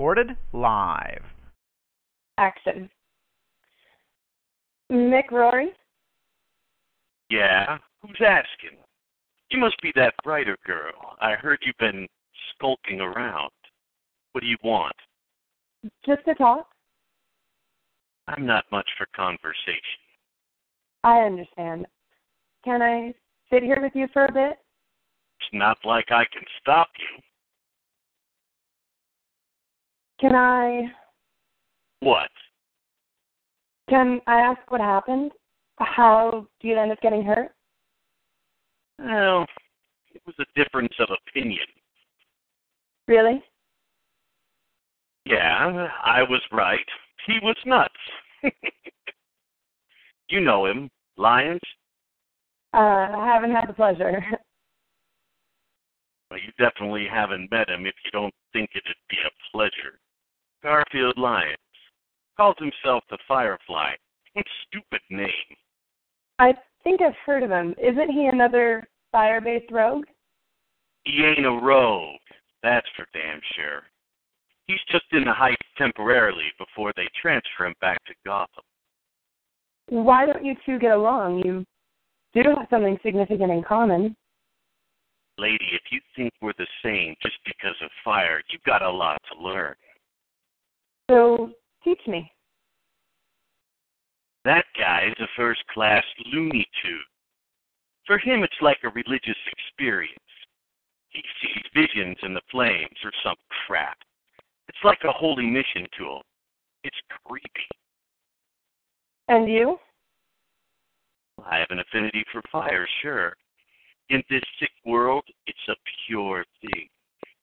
Recorded live. Action. Mick Rory? Yeah? Who's asking? You must be that writer girl. I heard you've been skulking around. What do you want? Just to talk. I'm not much for conversation. I understand. Can I sit here with you for a bit? It's not like I can stop you. Can I. What? Can I ask what happened? How do you end up getting hurt? Well, it was a difference of opinion. Really? Yeah, I was right. He was nuts. you know him, Lyons? Uh, I haven't had the pleasure. Well, you definitely haven't met him if you don't think it'd be a pleasure. Garfield Lyons. Calls himself the Firefly. What stupid name. I think I've heard of him. Isn't he another fire-based rogue? He ain't a rogue. That's for damn sure. He's just in the Heights temporarily before they transfer him back to Gotham. Why don't you two get along? You do have something significant in common. Lady, if you think we're the same just because of fire, you've got a lot to learn. So, teach me. That guy is a first class Looney Tune. For him, it's like a religious experience. He sees visions in the flames or some crap. It's like a holy mission to him. It's creepy. And you? I have an affinity for fire, sure. In this sick world, it's a pure thing.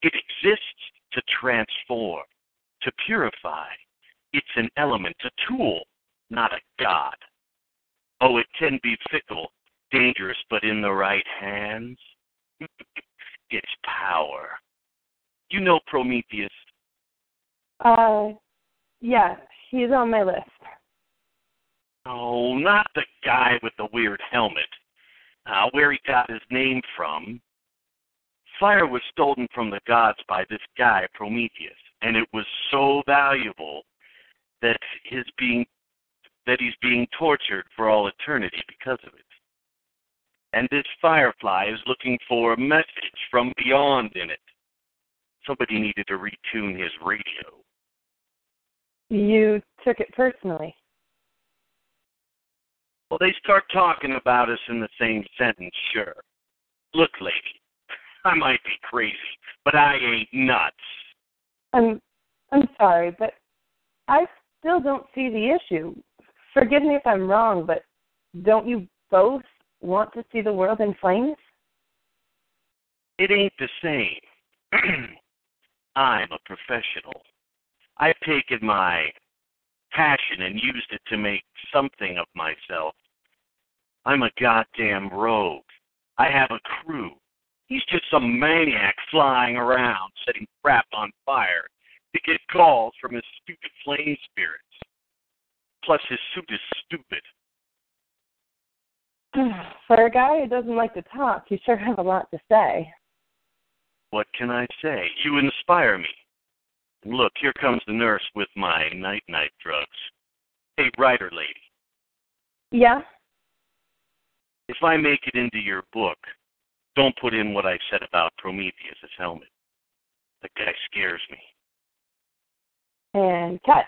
It exists to transform, to purify. It's an element, a tool, not a god. Oh, it can be fickle, dangerous, but in the right hands, it's power. You know Prometheus? Uh, yeah, he's on my list. Oh, not the guy with the weird helmet. Uh, where he got his name from. Fire was stolen from the gods by this guy, Prometheus, and it was so valuable that his being that he's being tortured for all eternity because of it. And this firefly is looking for a message from beyond in it. Somebody needed to retune his radio. You took it personally. Well, they start talking about us in the same sentence, sure. Look, lady, I might be crazy, but I ain't nuts. I'm I'm sorry, but I still don't see the issue. Forgive me if I'm wrong, but don't you both want to see the world in flames? It ain't the same. I'm a professional. I've taken my passion and used it to make something of myself. I'm a goddamn rogue. I have a crew. He's just some maniac flying around setting crap on fire to get calls from his stupid flame spirits. Plus, his suit is stupid. For a guy who doesn't like to talk, you sure have a lot to say. What can I say? You inspire me. And look, here comes the nurse with my night night drugs. Hey, writer lady. Yeah? If I make it into your book, don't put in what I said about Prometheus' helmet. That guy scares me. And cut.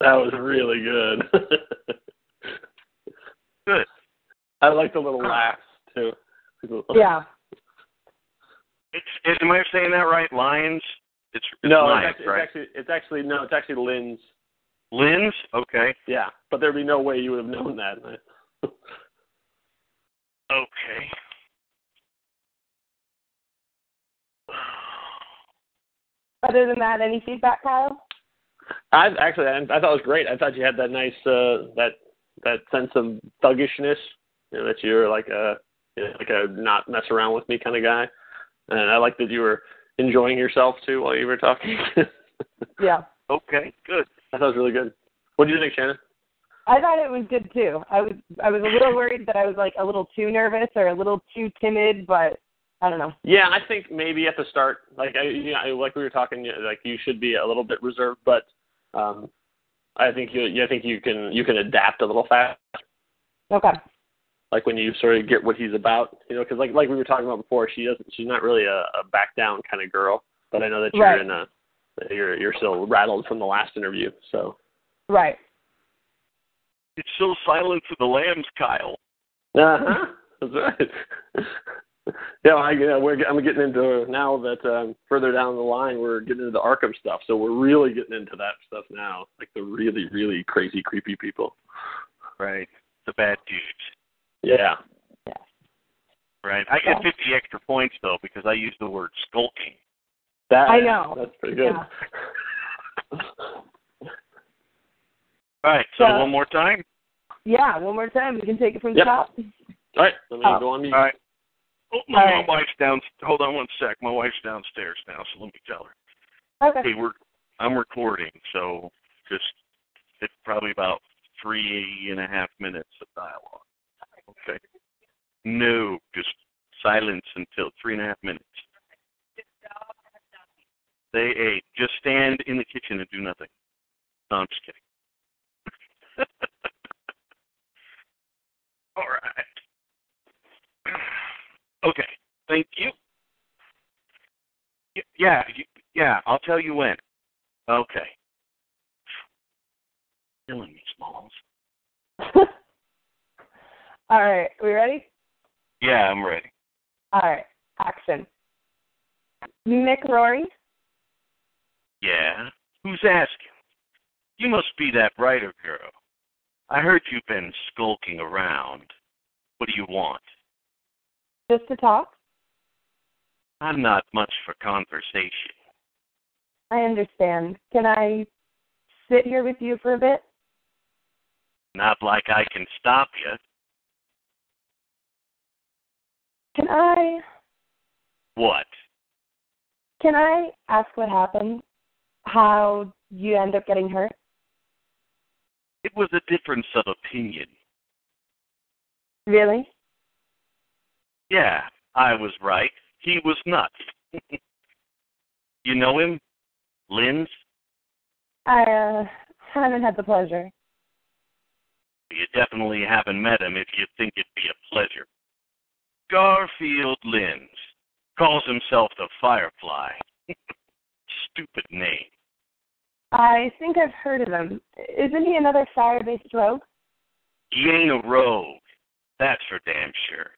That was really good. Good. I like the little laughs too. Yeah. It's, is, am I saying that right? Lions? It's, it's no, Lions, it's actually, right? it's actually it's actually no, it's actually Lynns. Lynns? Okay. Yeah, but there'd be no way you would have known that. Okay. Other than that, any feedback, Kyle? i actually, I, I, thought it was great. I thought you had that nice, uh, that that sense of thuggishness, you know, that you're like a you know, like a not mess around with me kind of guy, and I like that you were enjoying yourself too while you were talking. yeah. Okay. Good. That was really good. What do you think, Shannon? I thought it was good too. I was I was a little worried that I was like a little too nervous or a little too timid, but I don't know. Yeah, I think maybe at the start, like I, you know, like we were talking, like you should be a little bit reserved, but um, I think you, I think you can, you can adapt a little fast. Okay. Like when you sort of get what he's about, you know, because like like we were talking about before, she doesn't, she's not really a, a back down kind of girl. But I know that you're Right. in a, you're you're still rattled from the last interview, so. Right. It's so silent for the lambs, Kyle. Uh huh. That's right. yeah, I, yeah, we're I'm getting into now that um, further down the line we're getting into the Arkham stuff, so we're really getting into that stuff now, like the really really crazy creepy people. Right. The bad dudes. Yeah. Yeah. Right. I get 50 extra points though because I use the word skulking. That I know. That's pretty good. Yeah. All right. So So- one more time. Yeah, one more time. We can take it from the Yep. top. All right, let me Oh. go on mute. All right. Oh, my, All my wife's down. Hold on one sec. My wife's downstairs now, so let me tell her. Okay. Hey, we're I'm recording, so just it's probably about three and a half minutes of dialogue. Okay. No, just silence until three and a half minutes. They ate. just stand in the kitchen and do nothing. No, I'm just kidding. All right. Okay. Thank you. Y- Yeah, y- yeah. I'll tell you when. Okay. Killing me, Smalls. All right. We ready? Yeah, I'm ready. All right. Action. Mick Rory. Yeah. Who's asking? You must be that writer girl. I heard you've been skulking around. What do you want? Just to talk. I'm not much for conversation. I understand. Can I sit here with you for a bit? Not like I can stop you. Can I What? can I ask what happened? How you end up getting hurt? It was a difference of opinion. Really? Yeah, I was right. He was nuts. you know him? Lynns? I uh, haven't had the pleasure. You definitely haven't met him if you think it'd be a pleasure. Garfield Lynns calls himself the Firefly. Stupid name. I think I've heard of him. Isn't he another fire-based rogue? He ain't a rogue. That's for damn sure.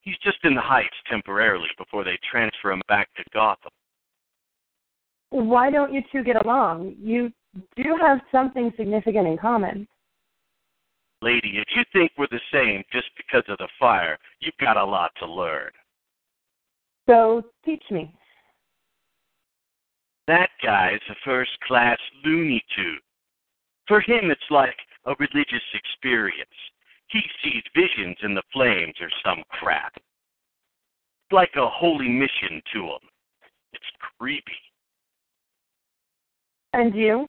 He's just in the Heights temporarily before they transfer him back to Gotham. Why don't you two get along? You do have something significant in common. Lady, if you think we're the same just because of the fire, you've got a lot to learn. So teach me. That guy's a first class Looney Tune. For him, it's like a religious experience. He sees visions in the flames or some crap. It's like a holy mission to him. It's creepy. And you?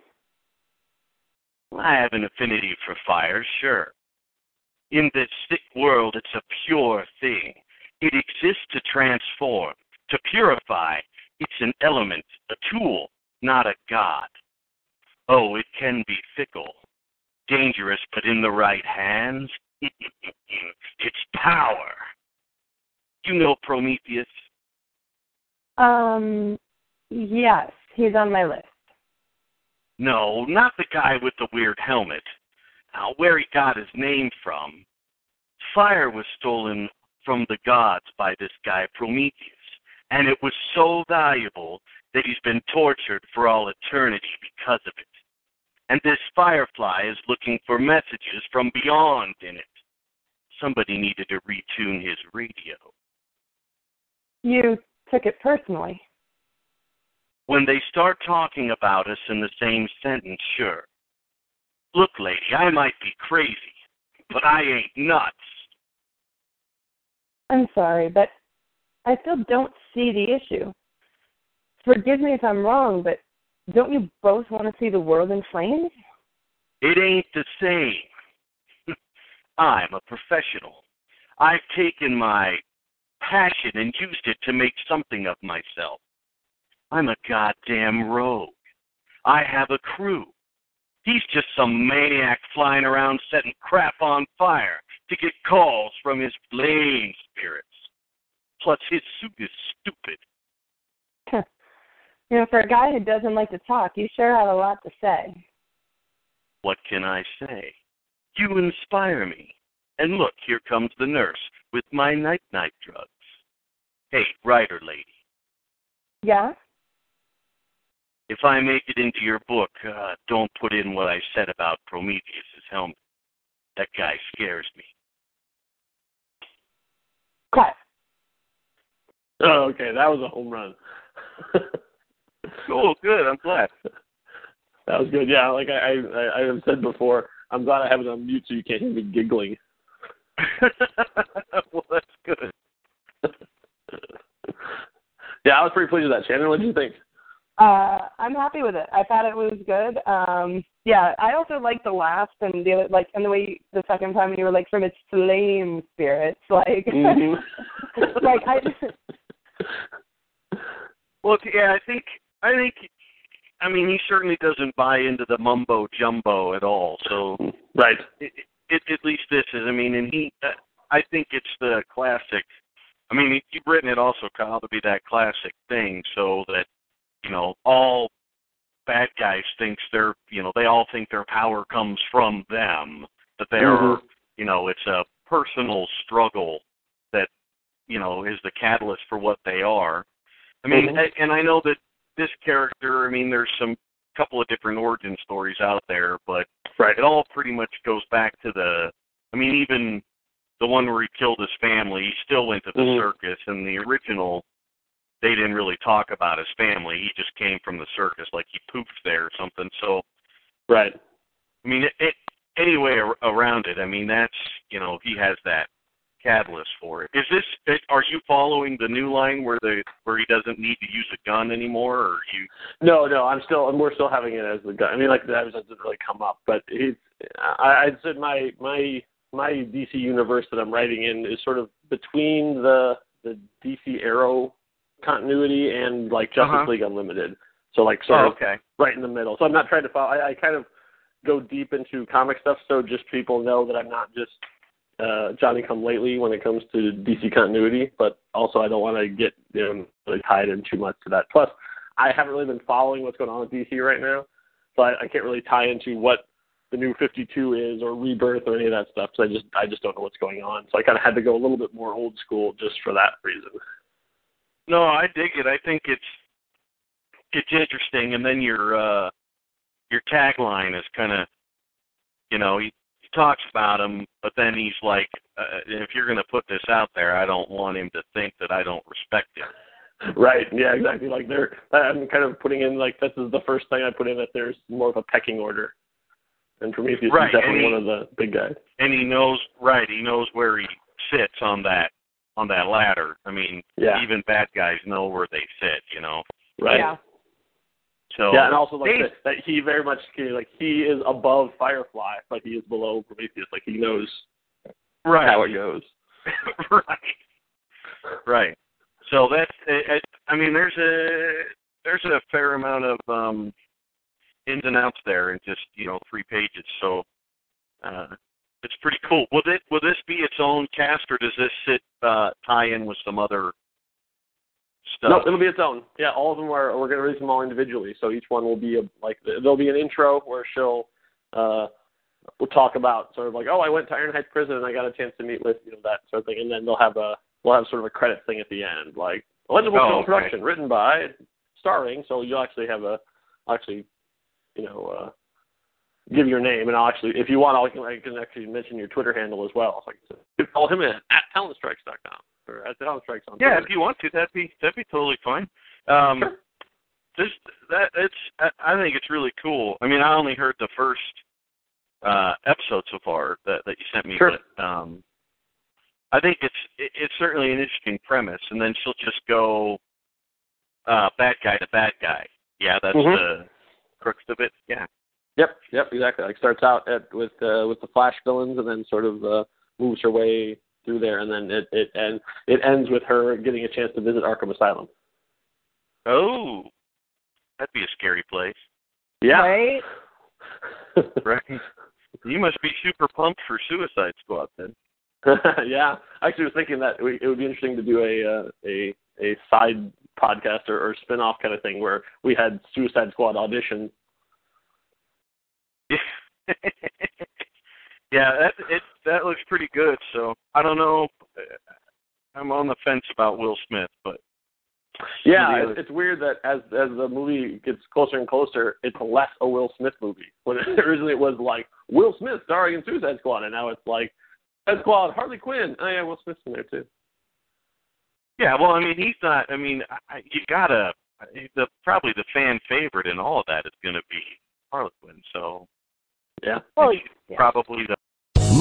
I have an affinity for fire, sure. In this sick world, it's a pure thing. It exists to transform, to purify. It's an element, a tool, not a god. Oh, it can be fickle, dangerous, but in the right hands, it's power. You know Prometheus? Um, yes, he's on my list. No, not the guy with the weird helmet. Now, where he got his name from. Fire was stolen from the gods by this guy, Prometheus, and it was so valuable that he's been tortured for all eternity because of it. And this firefly is looking for messages from beyond in it. Somebody needed to retune his radio. You took it personally. When they start talking about us in the same sentence, sure. Look, lady, I might be crazy, but I ain't nuts. I'm sorry, but I still don't see the issue. Forgive me if I'm wrong, but don't you both want to see the world in flames? It ain't the same. I'm a professional. I've taken my passion and used it to make something of myself. I'm a goddamn rogue. I have a crew. He's just some maniac flying around setting crap on fire to get calls from his flame spirits. Plus, his suit is stupid. you know, for a guy who doesn't like to talk, you sure have a lot to say. What can I say? You inspire me. And look, here comes the nurse with my night night drugs. Hey, writer lady. Yeah? If I make it into your book, uh, don't put in what I said about Prometheus's helmet. That guy scares me. Cut. Oh, okay, that was a home run. Cool, good. I'm glad. That was good. Yeah, like I, I I have said before, I'm glad I have it on mute so you can't hear me giggling. well, that's good. yeah, I was pretty pleased with that. Shannon, what did you think? Uh, I'm happy with it. I thought it was good. Um, yeah, I also liked the last and the other, like, and the way the second time you were like from its flame spirits, like, Mhm. like I. Well, yeah, I think I think I mean he certainly doesn't buy into the mumbo jumbo at all. So Right. it, it, at least this is. I mean, and he. Uh, I think it's the classic. I mean, you've written it also, Kyle, to be that classic thing, so that you know all bad guys thinks they're you know they all think their power comes from them. That they're Mhm. you know it's a personal struggle that you know is the catalyst for what they are. I mean, Mhm. a- and I know that this character. I mean, there's some couple of different origin stories out there, but Right. it all pretty much goes back to the I mean even the one where he killed his family, he still went to the Mhm. circus and the original they didn't really talk about his family. He just came from the circus like he pooped there or something. So Right. I mean it, it anyway ar- around it. I mean that's, you know, he has that catalyst for it. Is this are you following the new line where the where he doesn't need to use a gun anymore or you No, no, I'm still, we're still having it as the gun. I mean, like that doesn't really come up, but it's. I, I'd said my my my DC universe that I'm writing in is sort of between the the DC Arrow continuity and like Justice Uh-huh. League Unlimited. So like sort of okay. right in the middle. So I'm not trying to follow. I, I kind of go deep into comic stuff, so just people know that I'm not just uh, Johnny Come Lately when it comes to DC continuity. But also, I don't want to get you know really tied in too much to that. Plus, I haven't really been following what's going on with DC right now, so I, I can't really tie into what the new 52 is or Rebirth or any of that stuff. So I just I just don't know what's going on. So I kind of had to go a little bit more old school just for that reason. No, I dig it. I think it's it's interesting, and then your uh, your tagline is kind of, you know, he, he talks about him, but then he's like, uh, if you're going to put this out there, I don't want him to think that I don't respect him. Right. Yeah. Exactly. Like they're. I'm kind of putting in like this is the first thing I put in that there's more of a pecking order. And Prometheus Right, is definitely he- one of the big guys. And he knows, right? He knows where he sits on that on that ladder. I mean, Yeah. even bad guys know where they sit, you know. Right. Yeah. So Yeah, and also like Hey. that, that he very much like he is above Firefly, but he is below Prometheus. Like he knows right. how it goes. right. Right. So that's it, it, I mean there's a there's a fair amount of um ins and outs there in just, you know, three pages. So uh it's pretty cool. Will it will this be its own cast or does this sit uh tie in with some other stuff? No, it'll be its own. Yeah, all of them are. We're going to release them all individually, so each one will be a, like there'll be an intro where she'll uh we'll talk about sort of like oh I went to Iron Heights prison and I got a chance to meet with you know that sort of thing, and then they'll have a we'll have sort of a credit thing at the end like eligible Oh, film okay. production written by starring. So you'll actually have a actually you know uh give your name and I'll actually if you want I'll, I can actually mention your Twitter handle as well. So you can follow him at, at talentstrikes.com or at talentstrikes on Yeah, if you want to, that'd be that'd be totally fine. Um Sure. this that it's I, I think it's really cool. I mean, I only heard the first uh episode so far that that you sent me, Sure. but um I think it's it, it's certainly an interesting premise, and then she'll just go uh bad guy to bad guy. Yeah, that's Mhm. the crux of it. Yeah. Yep, yep, exactly. Like starts out at with uh, with the Flash villains, and then sort of uh, moves her way through there, and then it it and it ends with her getting a chance to visit Arkham Asylum. Oh, that'd be a scary place, Yeah. Right? right? you must be super pumped for Suicide Squad then. yeah, I actually was thinking that we, it would be interesting to do a uh, a a side podcast or, or spin off kind of thing where we had Suicide Squad auditions. Yeah, that it that looks pretty good. So I don't know. I'm on the fence about Will Smith, but Yeah, it's, it's weird that as as the movie gets closer and closer, it's less a Will Smith movie. When it, originally it was like Will Smith starring in Suicide Squad, and now it's like Suicide Squad, Harley Quinn. Oh yeah, Will Smith's in there too. yeah. Well, I mean, he's not. I mean, I, you gotta. The probably the fan favorite in all of that is going to be Harley Quinn. So Yeah. Well, yeah. probably the